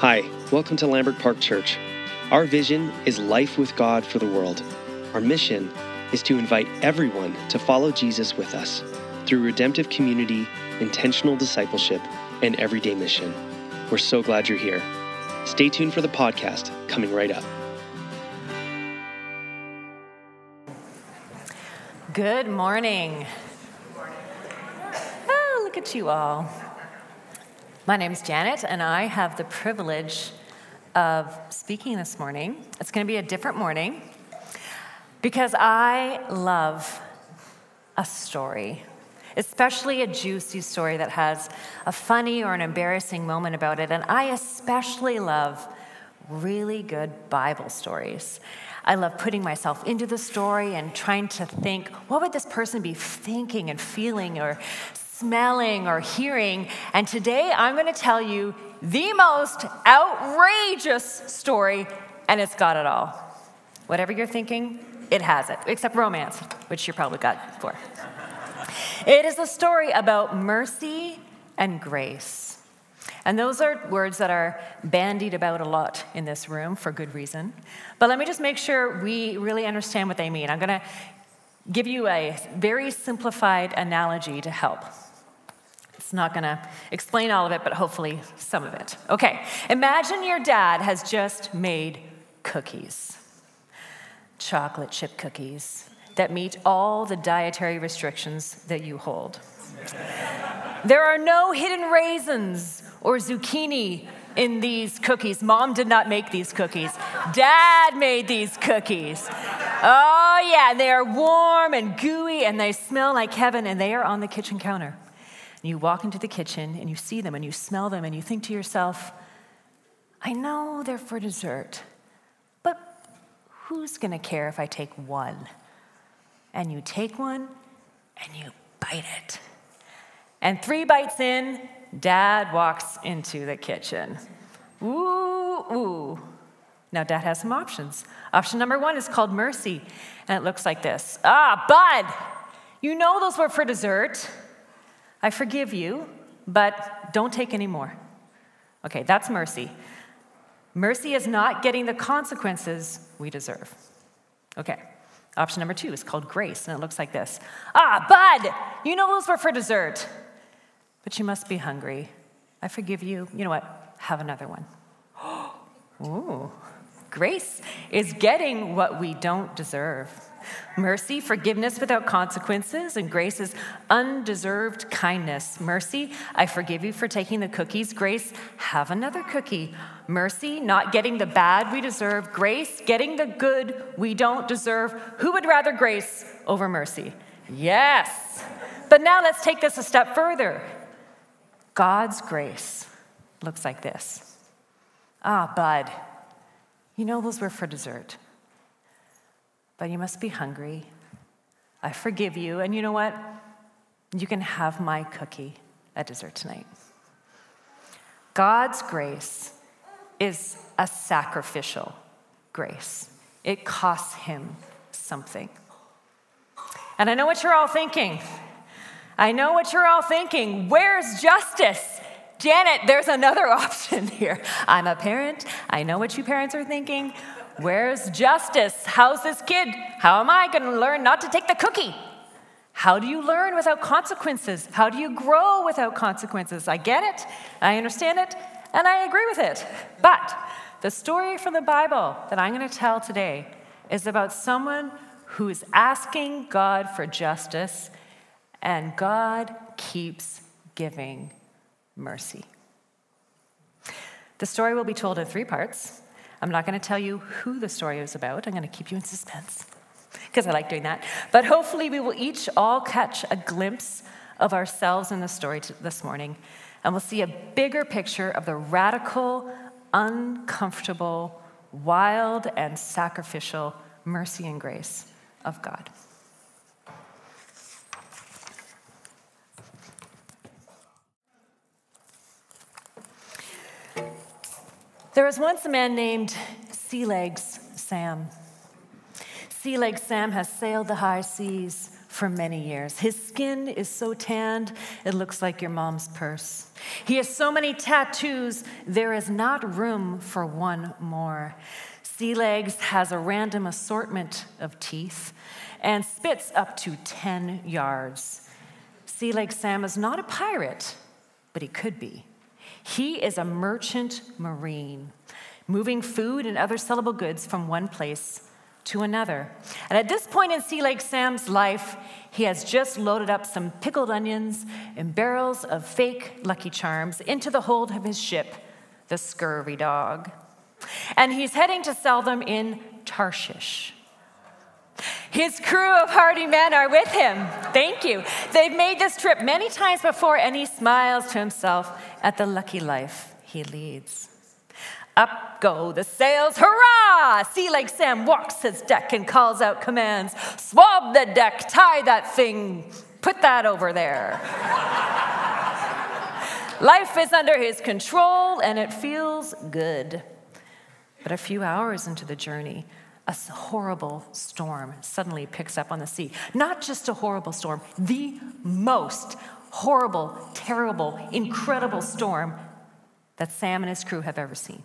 Hi, welcome to Lambert Park Church. Our vision is life with God for the world. Our mission is to invite everyone to follow Jesus with us through redemptive community, intentional discipleship, and everyday mission. We're so glad you're here. Stay tuned for the podcast coming right up. Good morning. Oh, look at you all. My name is Janet, and I have the privilege of speaking this morning. It's going to be a different morning because I love a story, especially a juicy story that has a funny or an embarrassing moment about it. And I especially love really good Bible stories. I love putting myself into the story and trying to think what would this person be thinking and feeling or smelling or hearing. And today I'm going to tell you the most outrageous story, and it's got it all. Whatever you're thinking, it has it, except romance, which you probably got for. It is a story about mercy and grace. And those are words that are bandied about a lot in this room for good reason. But let me just make sure we really understand what they mean. I'm going to give you a very simplified analogy to help. It's not going to explain all of it, but hopefully some of it. Okay, imagine your dad has just made cookies, chocolate chip cookies that meet all the dietary restrictions that you hold. There are no hidden raisins or zucchini in these cookies. Mom did not make these cookies. Dad made these cookies. Oh, yeah, they are warm and gooey and they smell like heaven and they are on the kitchen counter. And you walk into the kitchen and you see them and you smell them and you think to yourself, I know they're for dessert, but who's going to care if I take one? And you take one and you bite it. And three bites in, Dad walks into the kitchen. Ooh, ooh. Now, Dad has some options. Option number one is called mercy, and it looks like this Ah, Bud, you know those were for dessert. I forgive you, but don't take any more. Okay, that's mercy. Mercy is not getting the consequences we deserve. Okay, option number two is called grace, and it looks like this Ah, Bud, you know those were for dessert but you must be hungry. I forgive you. You know what? Have another one. Ooh. Grace is getting what we don't deserve. Mercy, forgiveness without consequences, and grace is undeserved kindness. Mercy, I forgive you for taking the cookies. Grace, have another cookie. Mercy, not getting the bad we deserve. Grace, getting the good we don't deserve. Who would rather grace over mercy? Yes. But now let's take this a step further. God's grace looks like this Ah, bud, you know those were for dessert, but you must be hungry. I forgive you, and you know what? You can have my cookie at dessert tonight. God's grace is a sacrificial grace, it costs him something. And I know what you're all thinking. I know what you're all thinking. Where's justice? Janet, there's another option here. I'm a parent. I know what you parents are thinking. Where's justice? How's this kid? How am I going to learn not to take the cookie? How do you learn without consequences? How do you grow without consequences? I get it, I understand it, and I agree with it. But the story from the Bible that I'm going to tell today is about someone who is asking God for justice and God keeps giving mercy. The story will be told in three parts. I'm not going to tell you who the story is about, I'm going to keep you in suspense because I like doing that. But hopefully, we will each all catch a glimpse of ourselves in the story this morning, and we'll see a bigger picture of the radical, uncomfortable, wild, and sacrificial mercy and grace of God. There was once a man named Sea Legs Sam. Sea Legs Sam has sailed the high seas for many years. His skin is so tanned, it looks like your mom's purse. He has so many tattoos, there is not room for one more. Sea Legs has a random assortment of teeth and spits up to 10 yards. Sea Legs Sam is not a pirate, but he could be. He is a merchant marine, moving food and other sellable goods from one place to another. And at this point in Sea Legs Sam's life, he has just loaded up some pickled onions and barrels of fake Lucky Charms into the hold of his ship, the Scurvy Dog. And he's heading to sell them in Tarshish. His crew of hardy men are with him. Thank you. They've made this trip many times before, and he smiles to himself at the lucky life he leads. Up go the sails, hurrah! Sea Legs Sam walks his deck and calls out commands Swab the deck, tie that thing, put that over there. Life is under his control and it feels good. But a few hours into the journey, a horrible storm suddenly picks up on the sea. Not just a horrible storm, the most horrible, terrible, incredible storm that Sam and his crew have ever seen.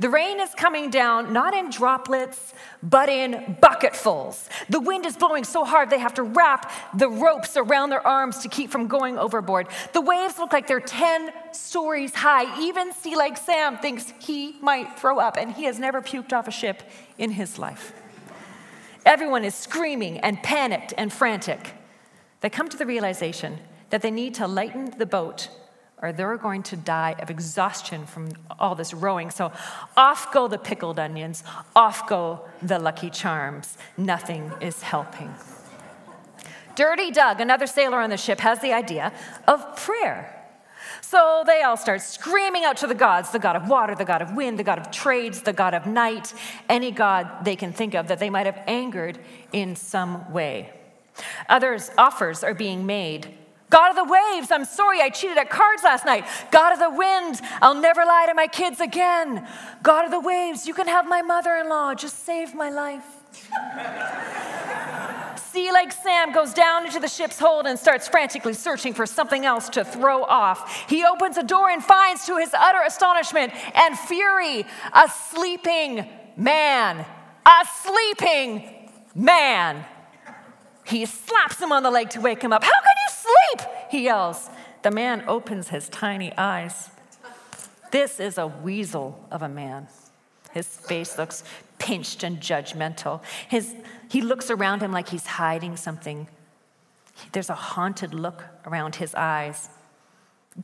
The rain is coming down not in droplets, but in bucketfuls. The wind is blowing so hard they have to wrap the ropes around their arms to keep from going overboard. The waves look like they're 10 stories high. Even Sea Legs Sam thinks he might throw up, and he has never puked off a ship in his life. Everyone is screaming and panicked and frantic. They come to the realization that they need to lighten the boat or they're going to die of exhaustion from all this rowing. So off go the pickled onions, off go the lucky charms. Nothing is helping. Dirty Doug, another sailor on the ship, has the idea of prayer. So they all start screaming out to the gods the God of water, the God of wind, the God of trades, the God of night, any God they can think of that they might have angered in some way. Others' offers are being made God of the waves, I'm sorry I cheated at cards last night. God of the wind, I'll never lie to my kids again. God of the waves, you can have my mother in law, just save my life. Sea Legs Sam goes down into the ship's hold and starts frantically searching for something else to throw off. He opens a door and finds, to his utter astonishment and fury, a sleeping man. A sleeping man. He slaps him on the leg to wake him up. How can you sleep? He yells. The man opens his tiny eyes. This is a weasel of a man. His face looks pinched and judgmental. His, he looks around him like he's hiding something. There's a haunted look around his eyes.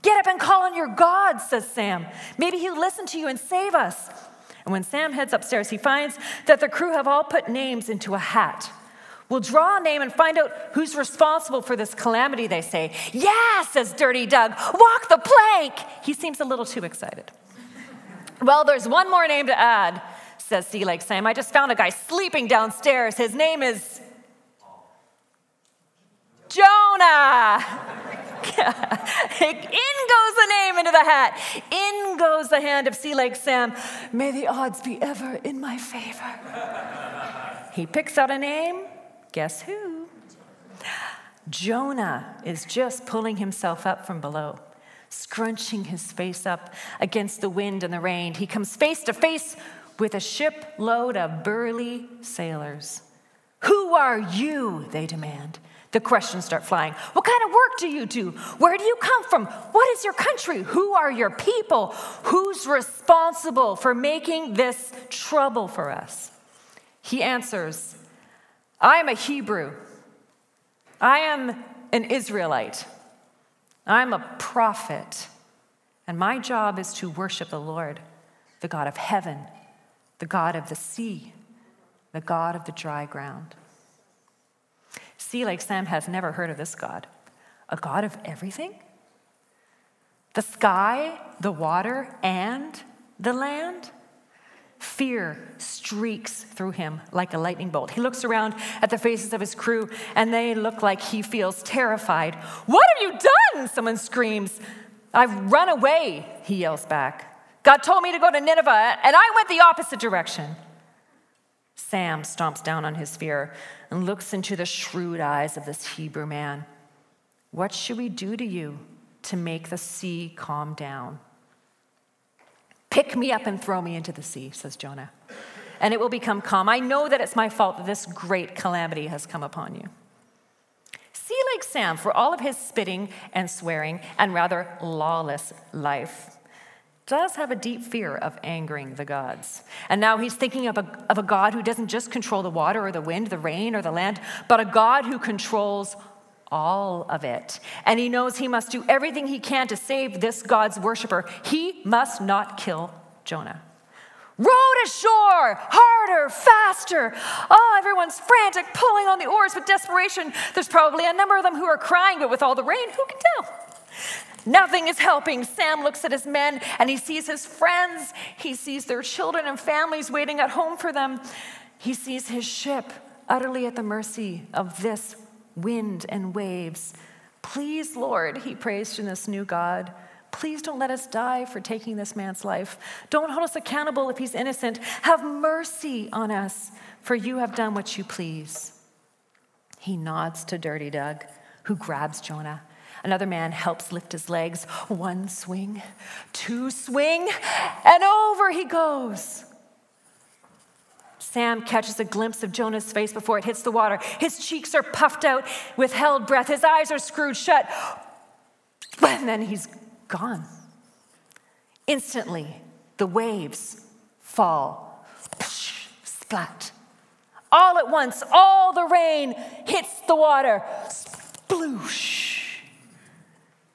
Get up and call on your God, says Sam. Maybe he'll listen to you and save us. And when Sam heads upstairs, he finds that the crew have all put names into a hat. We'll draw a name and find out who's responsible for this calamity, they say. Yeah, says Dirty Doug, walk the plank. He seems a little too excited. Well, there's one more name to add, says Sea Legs Sam. I just found a guy sleeping downstairs. His name is Jonah. in goes the name into the hat. In goes the hand of Sea Legs Sam. May the odds be ever in my favor. He picks out a name Guess who? Jonah is just pulling himself up from below, scrunching his face up against the wind and the rain. He comes face to face with a shipload of burly sailors. Who are you? They demand. The questions start flying. What kind of work do you do? Where do you come from? What is your country? Who are your people? Who's responsible for making this trouble for us? He answers, I am a Hebrew. I am an Israelite. I'm a prophet. And my job is to worship the Lord, the God of heaven, the God of the sea, the God of the dry ground. Sea Legs Sam has never heard of this God, a God of everything? The sky, the water, and the land? Fear streaks through him like a lightning bolt. He looks around at the faces of his crew, and they look like he feels terrified. What have you done? Someone screams. I've run away, he yells back. God told me to go to Nineveh, and I went the opposite direction. Sam stomps down on his fear and looks into the shrewd eyes of this Hebrew man. What should we do to you? to make the sea calm down. Pick me up and throw me into the sea, says Jonah, and it will become calm. I know that it's my fault that this great calamity has come upon you. Sea Legs Sam, for all of his spitting and swearing and rather lawless life, does have a deep fear of angering the gods. And now he's thinking of a, of a God who doesn't just control the water or the wind, the rain or the land, but a God who controls all of it. And he knows he must do everything he can to save this God's worshiper. He must not kill Jonah. Row to shore, harder, faster. Oh, everyone's frantic, pulling on the oars with desperation. There's probably a number of them who are crying, but with all the rain, who can tell? Nothing is helping. Sam looks at his men and he sees his friends. He sees their children and families waiting at home for them. He sees his ship utterly at the mercy of this wind and waves. Please, Lord, he prays to this new God. Please don't let us die for taking this man's life. Don't hold us accountable if he's innocent. Have mercy on us, for you have done what you please. He nods to Dirty Doug, who grabs Jonah. Another man helps lift his legs. One swing, two swing, and over he goes. Sam catches a glimpse of Jonah's face before it hits the water. His cheeks are puffed out with held breath. His eyes are screwed shut. And then he's gone. Instantly, the waves fall. Splat. All at once, all the rain hits the water. Sploosh.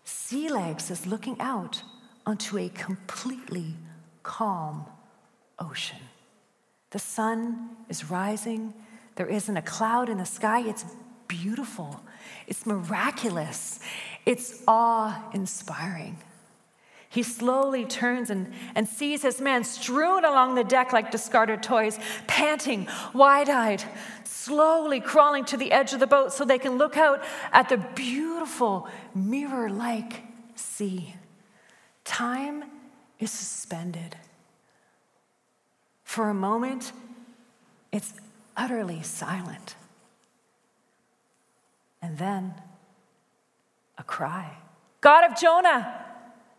Sea Legs is looking out onto a completely calm ocean. The sun is rising. There isn't a cloud in the sky. It's beautiful. It's miraculous. It's awe inspiring. He slowly turns and, and sees his men strewn along the deck like discarded toys, panting, wide eyed, slowly crawling to the edge of the boat so they can look out at the beautiful mirror like sea. Time is suspended. For a moment, it's utterly silent. And then a cry God of Jonah,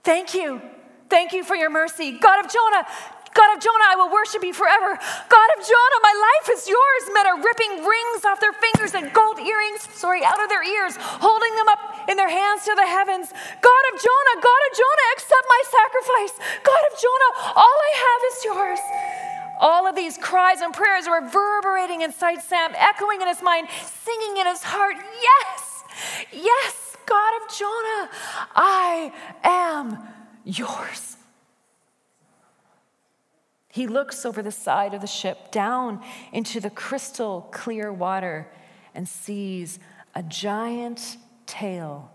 thank you. Thank you for your mercy. God of Jonah, God of Jonah, I will worship you forever. God of Jonah, my life is yours. Men are ripping rings off their fingers and gold earrings, sorry, out of their ears, holding them up in their hands to the heavens. God of Jonah, God of Jonah, accept my sacrifice. God of Jonah, all I have is yours. All of these cries and prayers are reverberating inside Sam, echoing in his mind, singing in his heart, Yes, yes, God of Jonah, I am yours. He looks over the side of the ship down into the crystal clear water and sees a giant tail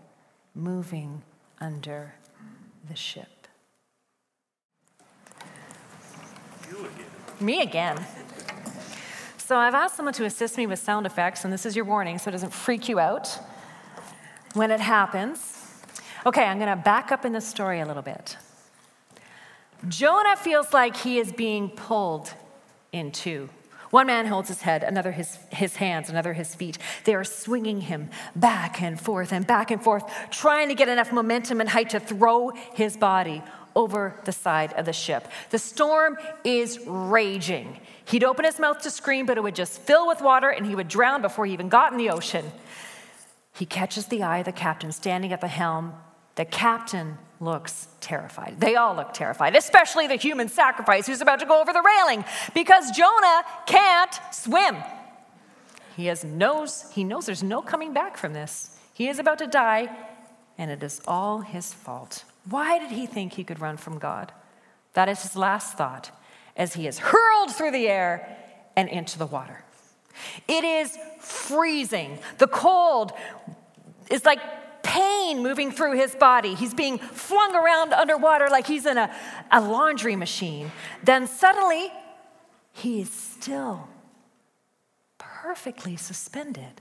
moving under the ship. Me again. So I've asked someone to assist me with sound effects, and this is your warning so it doesn't freak you out when it happens. Okay, I'm going to back up in the story a little bit. Jonah feels like he is being pulled in two. One man holds his head, another his, his hands, another his feet. They are swinging him back and forth and back and forth, trying to get enough momentum and height to throw his body over the side of the ship. The storm is raging. He'd open his mouth to scream, but it would just fill with water and he would drown before he even got in the ocean. He catches the eye of the captain standing at the helm. The captain looks terrified. They all look terrified, especially the human sacrifice who's about to go over the railing because Jonah can't swim. He has knows he knows there's no coming back from this. He is about to die and it is all his fault. Why did he think he could run from God? That is his last thought as he is hurled through the air and into the water. It is freezing. The cold is like pain moving through his body. He's being flung around underwater like he's in a, a laundry machine. Then suddenly, he is still perfectly suspended.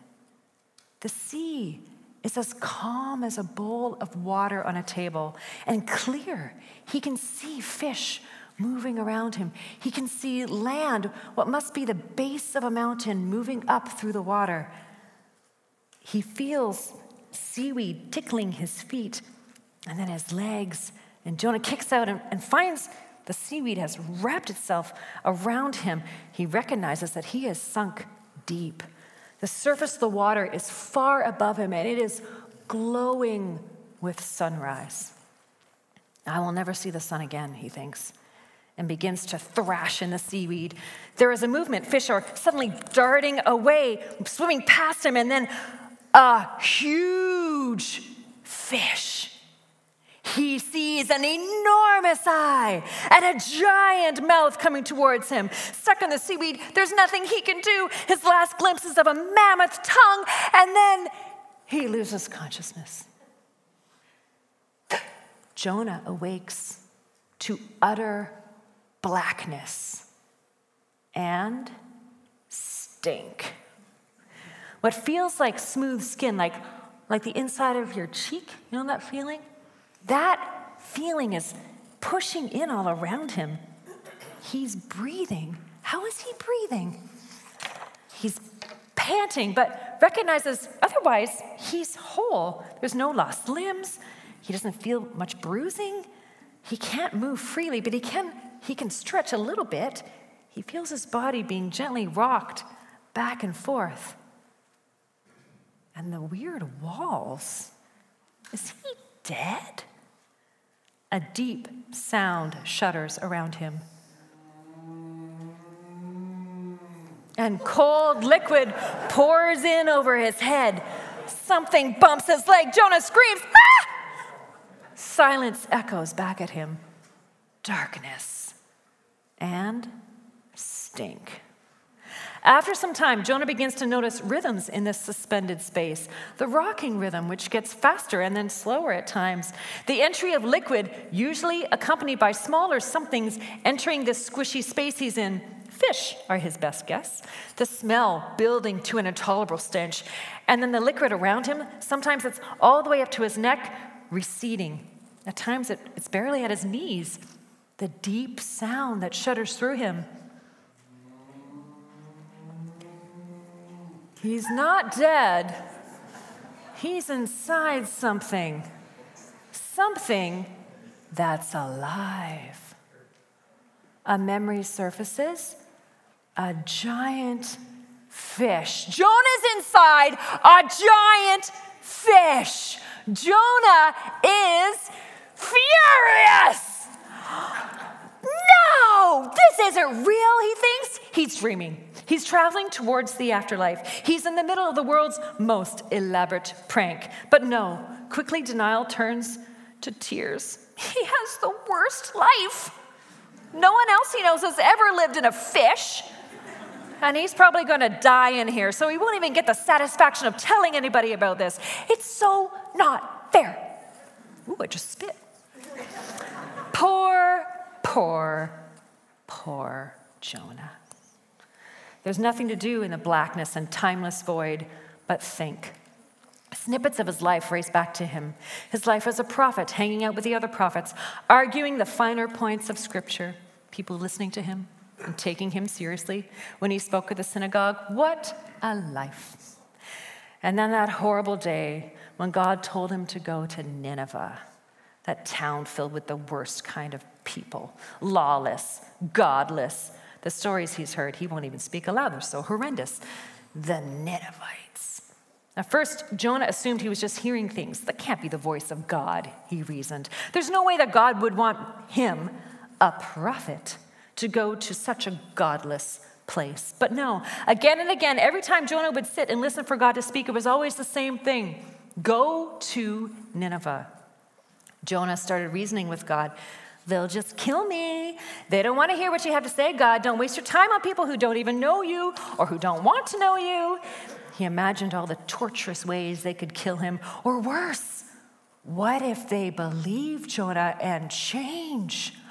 The sea is as calm as a bowl of water on a table and clear. He can see fish moving around him. He can see land, what must be the base of a mountain, moving up through the water. He feels seaweed tickling his feet. And then his legs, and Jonah kicks out and, and finds the seaweed has wrapped itself around him. He recognizes that he has sunk deep. The surface of the water is far above him, and it is glowing with sunrise. I will never see the sun again, he thinks, and begins to thrash in the seaweed. There is a movement. Fish are suddenly darting away, swimming past him, and then a huge fish. He sees an enormous eye and a giant mouth coming towards him. Stuck in the seaweed, there's nothing he can do. His last glimpses of a mammoth tongue, and then he loses consciousness. Jonah awakes to utter blackness and stink. What feels like smooth skin, like, like the inside of your cheek, you know that feeling? That feeling is pushing in all around him. He's breathing. How is he breathing? He's panting, but recognizes otherwise he's whole. There's no lost limbs, he doesn't feel much bruising. He can't move freely, but he can, he can stretch a little bit. He feels his body being gently rocked back and forth. And the weird walls. Is he dead? A deep sound shudders around him. And cold liquid pours in over his head. Something bumps his leg. Jonah screams, Ah! Silence echoes back at him darkness and stink. After some time, Jonah begins to notice rhythms in this suspended space. The rocking rhythm, which gets faster and then slower at times. The entry of liquid, usually accompanied by smaller somethings entering this squishy space he's in. Fish are his best guess. The smell building to an intolerable stench. And then the liquid around him, sometimes it's all the way up to his neck, receding. At times, it, it's barely at his knees. The deep sound that shudders through him. He's not dead. He's inside something. Something that's alive. A memory surfaces, a giant fish. Jonah's inside a giant fish. Jonah is furious. No, this isn't real, he thinks. He's dreaming. He's traveling towards the afterlife. He's in the middle of the world's most elaborate prank. But no, quickly denial turns to tears. He has the worst life. No one else he knows has ever lived in a fish. And he's probably going to die in here, so he won't even get the satisfaction of telling anybody about this. It's so not fair. Ooh, I just spit. poor, poor, poor Jonah. There's nothing to do in the blackness and timeless void but think. Snippets of his life race back to him. His life as a prophet, hanging out with the other prophets, arguing the finer points of Scripture, people listening to him and taking him seriously when he spoke at the synagogue. What a life. And then that horrible day when God told him to go to Nineveh, that town filled with the worst kind of people lawless, godless. The stories he's heard, he won't even speak aloud. They're so horrendous. The Ninevites. At first, Jonah assumed he was just hearing things. That can't be the voice of God, he reasoned. There's no way that God would want him, a prophet, to go to such a godless place. But no, again and again, every time Jonah would sit and listen for God to speak, it was always the same thing go to Nineveh. Jonah started reasoning with God. They'll just kill me. They don't want to hear what you have to say, God. Don't waste your time on people who don't even know you or who don't want to know you. He imagined all the torturous ways they could kill him, or worse, what if they believe Jonah and change?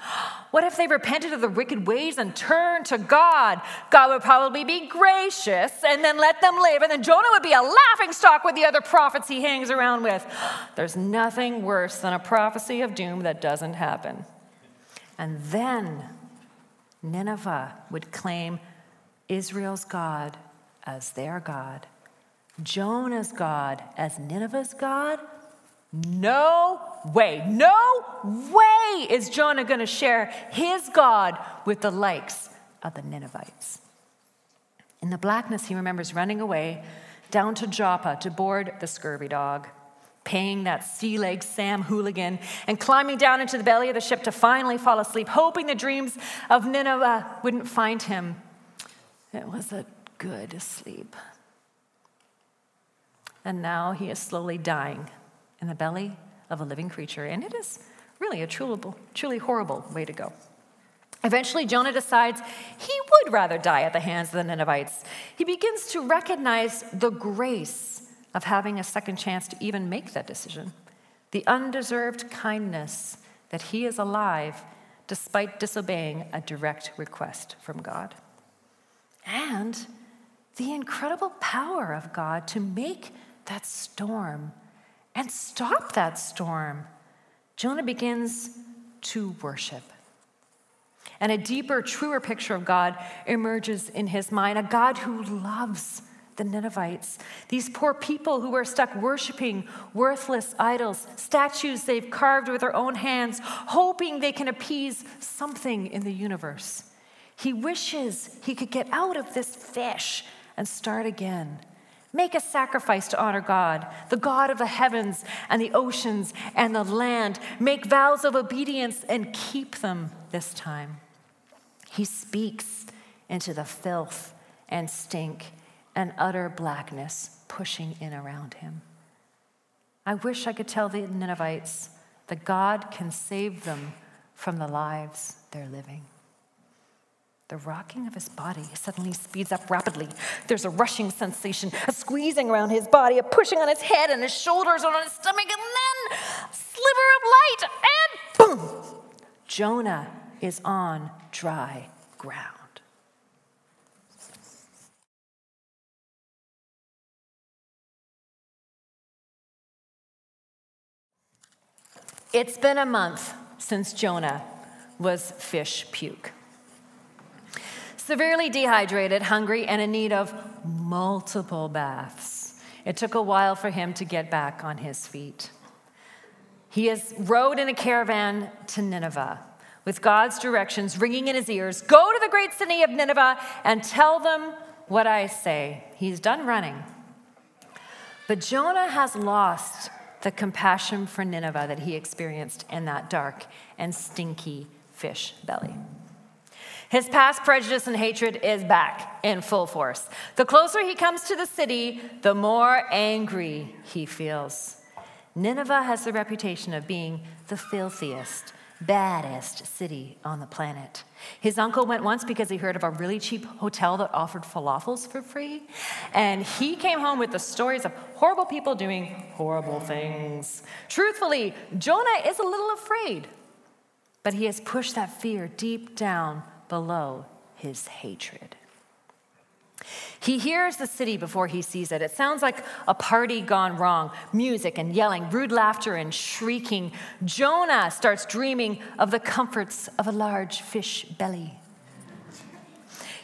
What if they repented of the wicked ways and turned to God? God would probably be gracious and then let them live, and then Jonah would be a laughing stock with the other prophets he hangs around with. There's nothing worse than a prophecy of doom that doesn't happen. And then Nineveh would claim Israel's God as their God, Jonah's God as Nineveh's God. No way, no way is Jonah going to share his God with the likes of the Ninevites. In the blackness, he remembers running away down to Joppa to board the scurvy dog, paying that sea leg Sam hooligan, and climbing down into the belly of the ship to finally fall asleep, hoping the dreams of Nineveh wouldn't find him. It was a good sleep. And now he is slowly dying in the belly of a living creature, and it is really a truly, horrible way to go. Eventually, Jonah decides he would rather die at the hands of the Ninevites. He begins to recognize the grace of having a second chance to even make that decision, the undeserved kindness that he is alive despite disobeying a direct request from God, and the incredible power of God to make that storm and stop that storm. Jonah begins to worship. And a deeper, truer picture of God emerges in his mind a God who loves the Ninevites, these poor people who are stuck worshiping worthless idols, statues they've carved with their own hands, hoping they can appease something in the universe. He wishes he could get out of this fish and start again. Make a sacrifice to honor God, the God of the heavens and the oceans and the land. Make vows of obedience and keep them this time. He speaks into the filth and stink and utter blackness pushing in around him. I wish I could tell the Ninevites that God can save them from the lives they're living. The rocking of his body suddenly speeds up rapidly. There's a rushing sensation, a squeezing around his body, a pushing on his head and his shoulders and on his stomach, and then sliver of light, and boom! Jonah is on dry ground. It's been a month since Jonah was fish puke. Severely dehydrated, hungry, and in need of multiple baths, it took a while for him to get back on his feet. He has rode in a caravan to Nineveh with God's directions ringing in his ears Go to the great city of Nineveh and tell them what I say. He's done running. But Jonah has lost the compassion for Nineveh that he experienced in that dark and stinky fish belly. His past prejudice and hatred is back in full force. The closer he comes to the city, the more angry he feels. Nineveh has the reputation of being the filthiest, baddest city on the planet. His uncle went once because he heard of a really cheap hotel that offered falafels for free. And he came home with the stories of horrible people doing horrible things. Truthfully, Jonah is a little afraid, but he has pushed that fear deep down below his hatred. He hears the city before he sees it. It sounds like a party gone wrong music and yelling, rude laughter and shrieking. Jonah starts dreaming of the comforts of a large fish belly.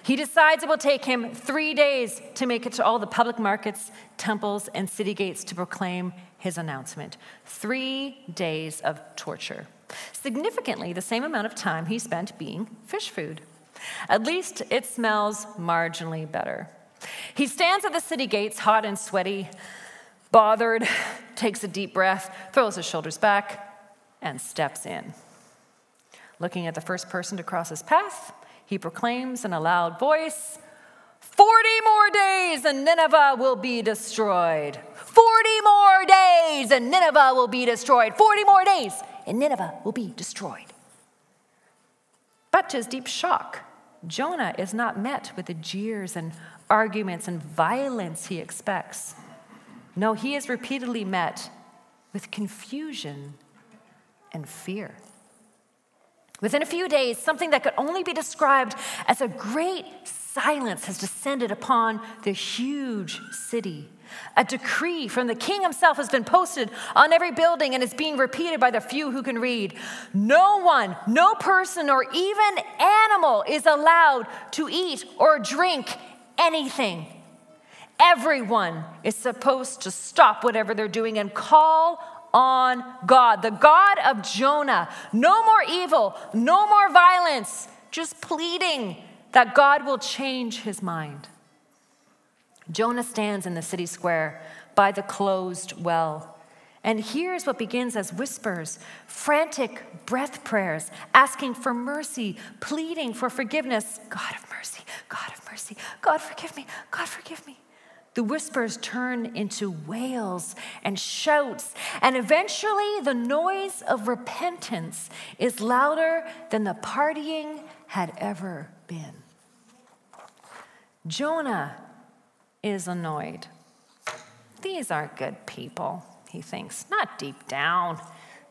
He decides it will take him three days to make it to all the public markets, temples, and city gates to proclaim his announcement. Three days of torture. Significantly, the same amount of time he spent being fish food. At least it smells marginally better. He stands at the city gates, hot and sweaty, bothered, takes a deep breath, throws his shoulders back, and steps in. Looking at the first person to cross his path, he proclaims in a loud voice 40 more days and Nineveh will be destroyed. 40 more days and Nineveh will be destroyed. 40 more days and Nineveh will be destroyed. But to his deep shock, Jonah is not met with the jeers and arguments and violence he expects. No, he is repeatedly met with confusion and fear. Within a few days, something that could only be described as a great silence has descended upon the huge city. A decree from the king himself has been posted on every building and is being repeated by the few who can read. No one, no person, or even animal is allowed to eat or drink anything. Everyone is supposed to stop whatever they're doing and call on God, the God of Jonah. No more evil, no more violence, just pleading that God will change his mind. Jonah stands in the city square by the closed well and hears what begins as whispers, frantic breath prayers, asking for mercy, pleading for forgiveness. God of mercy, God of mercy, God forgive me, God forgive me. The whispers turn into wails and shouts, and eventually the noise of repentance is louder than the partying had ever been. Jonah is annoyed. These aren't good people, he thinks, not deep down.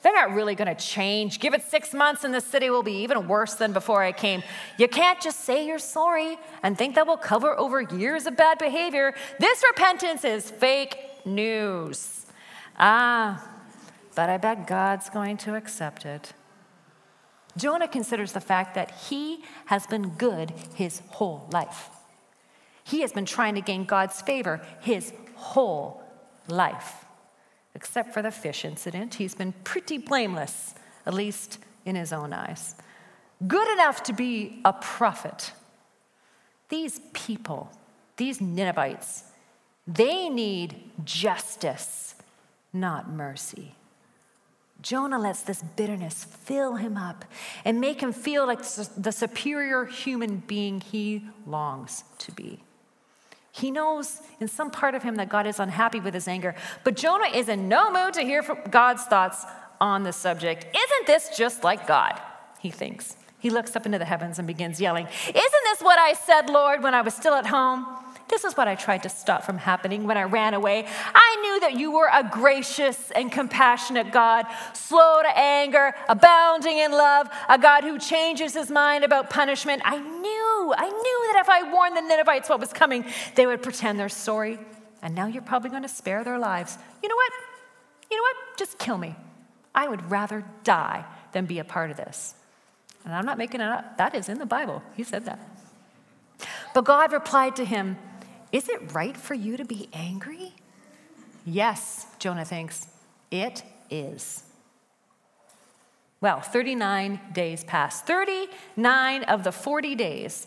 They're not really going to change. Give it six months and the city will be even worse than before I came. You can't just say you're sorry and think that will cover over years of bad behavior. This repentance is fake news. Ah, but I bet God's going to accept it. Jonah considers the fact that he has been good his whole life. He has been trying to gain God's favor his whole life. Except for the fish incident, he's been pretty blameless, at least in his own eyes. Good enough to be a prophet. These people, these Ninevites, they need justice, not mercy. Jonah lets this bitterness fill him up and make him feel like the superior human being he longs to be. He knows in some part of him that God is unhappy with his anger, but Jonah is in no mood to hear God's thoughts on the subject. Isn't this just like God? He thinks. He looks up into the heavens and begins yelling, Isn't this what I said, Lord, when I was still at home? This is what I tried to stop from happening when I ran away. I knew that you were a gracious and compassionate God, slow to anger, abounding in love, a God who changes his mind about punishment. I knew, I knew that if I warned the Ninevites what was coming, they would pretend they're sorry. And now you're probably going to spare their lives. You know what? You know what? Just kill me. I would rather die than be a part of this. And I'm not making it up. That is in the Bible. He said that. But God replied to him, is it right for you to be angry? Yes, Jonah thinks. It is. Well, 39 days passed. 39 of the 40 days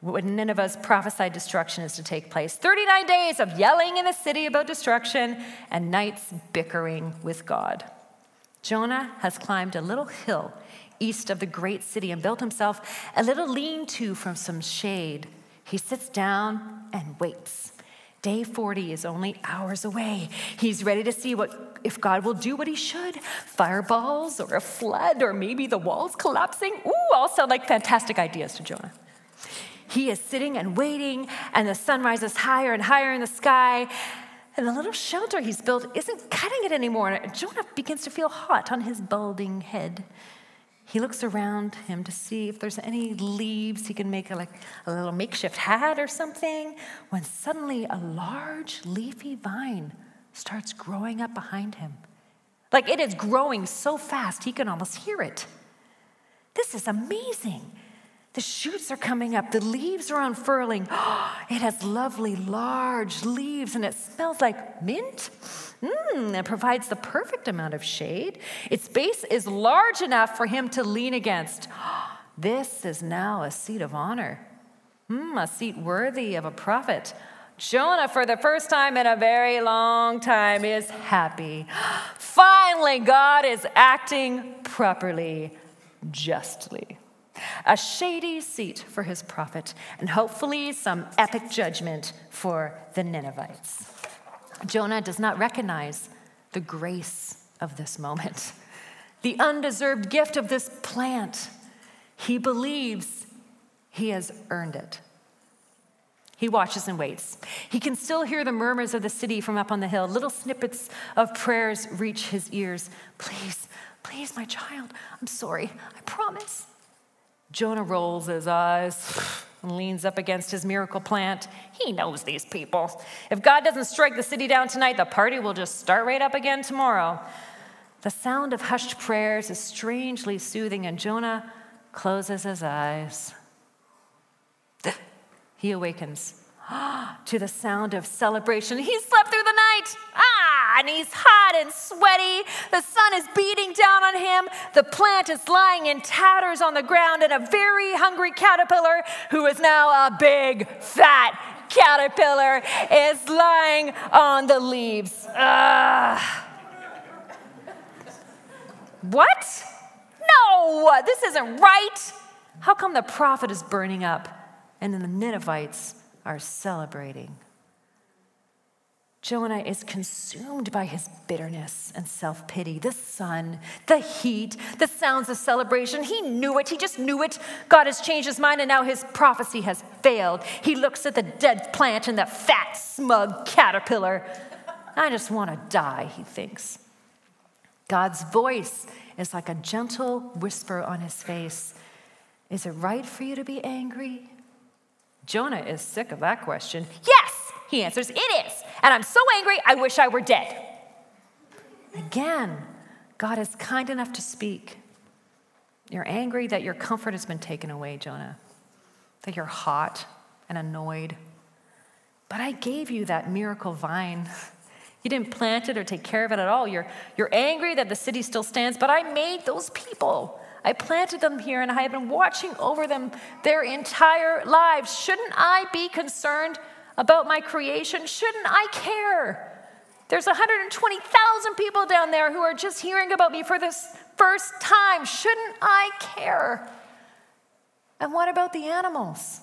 when Nineveh's prophesied destruction is to take place. 39 days of yelling in the city about destruction and nights bickering with God. Jonah has climbed a little hill east of the great city and built himself a little lean to from some shade he sits down and waits. Day 40 is only hours away. He's ready to see what if God will do what he should. Fireballs or a flood or maybe the walls collapsing. Ooh, all sound like fantastic ideas to Jonah. He is sitting and waiting, and the sun rises higher and higher in the sky. And the little shelter he's built isn't cutting it anymore. Jonah begins to feel hot on his balding head. He looks around him to see if there's any leaves he can make a, like a little makeshift hat or something. When suddenly a large leafy vine starts growing up behind him. Like it is growing so fast he can almost hear it. This is amazing. The shoots are coming up, the leaves are unfurling. it has lovely large leaves and it smells like mint. Mmm, it provides the perfect amount of shade. Its base is large enough for him to lean against. This is now a seat of honor. Hmm, a seat worthy of a prophet. Jonah, for the first time in a very long time, is happy. Finally, God is acting properly, justly a shady seat for his prophet, and hopefully some epic judgment for the Ninevites. Jonah does not recognize the grace of this moment, the undeserved gift of this plant. He believes he has earned it. He watches and waits. He can still hear the murmurs of the city from up on the hill. Little snippets of prayers reach his ears. Please, please, my child, I'm sorry. I promise. Jonah rolls his eyes and leans up against his miracle plant. He knows these people. If God doesn't strike the city down tonight, the party will just start right up again tomorrow. The sound of hushed prayers is strangely soothing, and Jonah closes his eyes. He awakens to the sound of celebration. He slept through the night. Ah! and he's hot and sweaty. The sun is beating down on him. The plant is lying in tatters on the ground, and a very hungry caterpillar, who is now a big, fat caterpillar, is lying on the leaves. Ugh. What? No, this isn't right. How come the prophet is burning up and then the Ninevites are celebrating? Jonah is consumed by his bitterness and self pity. The sun, the heat, the sounds of celebration. He knew it. He just knew it. God has changed his mind and now his prophecy has failed. He looks at the dead plant and the fat, smug caterpillar. I just want to die, he thinks. God's voice is like a gentle whisper on his face. Is it right for you to be angry? Jonah is sick of that question. Yes, he answers, it is. And I'm so angry, I wish I were dead. Again, God is kind enough to speak. You're angry that your comfort has been taken away, Jonah, that you're hot and annoyed. But I gave you that miracle vine. You didn't plant it or take care of it at all. You're, you're angry that the city still stands, but I made those people. I planted them here and I have been watching over them their entire lives. Shouldn't I be concerned about my creation? Shouldn't I care? There's 120,000 people down there who are just hearing about me for this first time. Shouldn't I care? And what about the animals?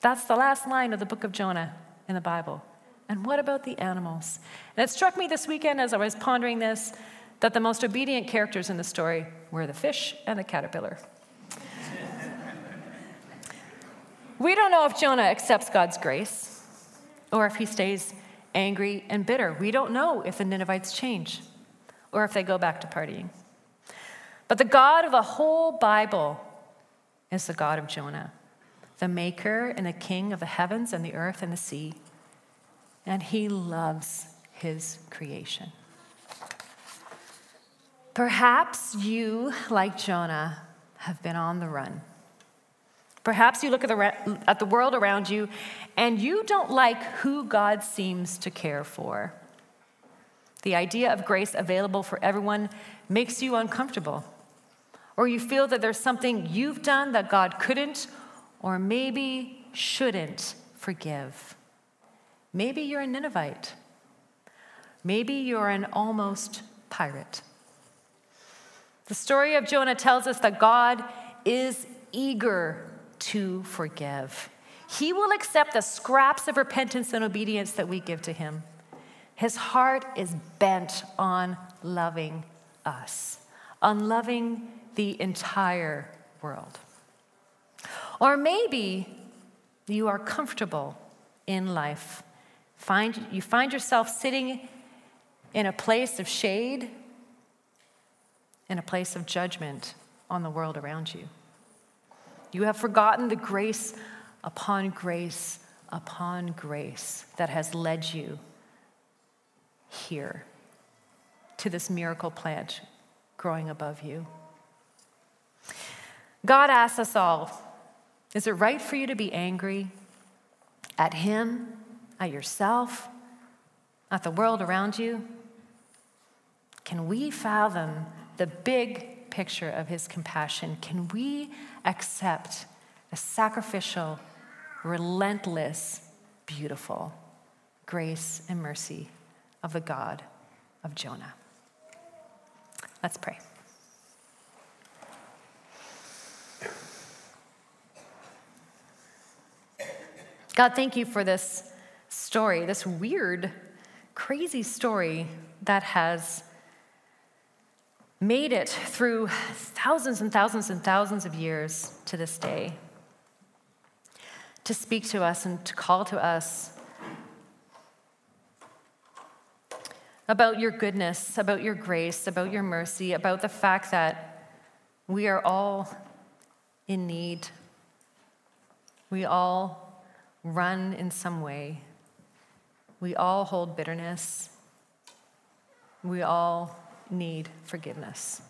That's the last line of the book of Jonah in the Bible. And what about the animals? And it struck me this weekend as I was pondering this that the most obedient characters in the story were the fish and the caterpillar. we don't know if Jonah accepts God's grace or if he stays angry and bitter. We don't know if the Ninevites change or if they go back to partying. But the God of the whole Bible is the God of Jonah, the maker and the king of the heavens and the earth and the sea and he loves his creation. Perhaps you, like Jonah, have been on the run. Perhaps you look at the, at the world around you and you don't like who God seems to care for. The idea of grace available for everyone makes you uncomfortable. Or you feel that there's something you've done that God couldn't or maybe shouldn't forgive. Maybe you're a Ninevite. Maybe you're an almost pirate. The story of Jonah tells us that God is eager to forgive. He will accept the scraps of repentance and obedience that we give to him. His heart is bent on loving us, on loving the entire world. Or maybe you are comfortable in life Find, you find yourself sitting in a place of shade, in a place of judgment on the world around you. You have forgotten the grace upon grace upon grace that has led you here to this miracle plant growing above you. God asks us all is it right for you to be angry at Him at yourself, at the world around you? Can we fathom the big picture of his compassion? Can we accept the sacrificial, relentless, beautiful grace and mercy of the God of Jonah? Let's pray. God, thank you for this story, this weird, crazy story that has made it through thousands and thousands and thousands of years to this day to speak to us and to call to us about your goodness, about your grace, about your mercy, about the fact that we are all in need. We all run in some way. We all hold bitterness. We all need forgiveness.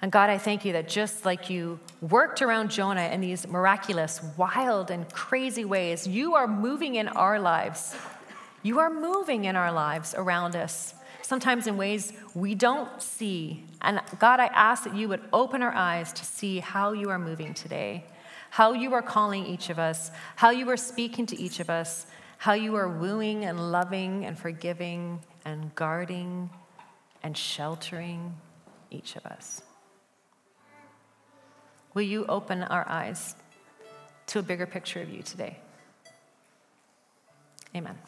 And God, I thank you that just like you worked around Jonah in these miraculous, wild, and crazy ways, you are moving in our lives. You are moving in our lives around us, sometimes in ways we don't see. And God, I ask that you would open our eyes to see how you are moving today, how you are calling each of us, how you are speaking to each of us, how you are wooing and loving and forgiving and guarding and sheltering each of us. Will you open our eyes to a bigger picture of you today? Amen.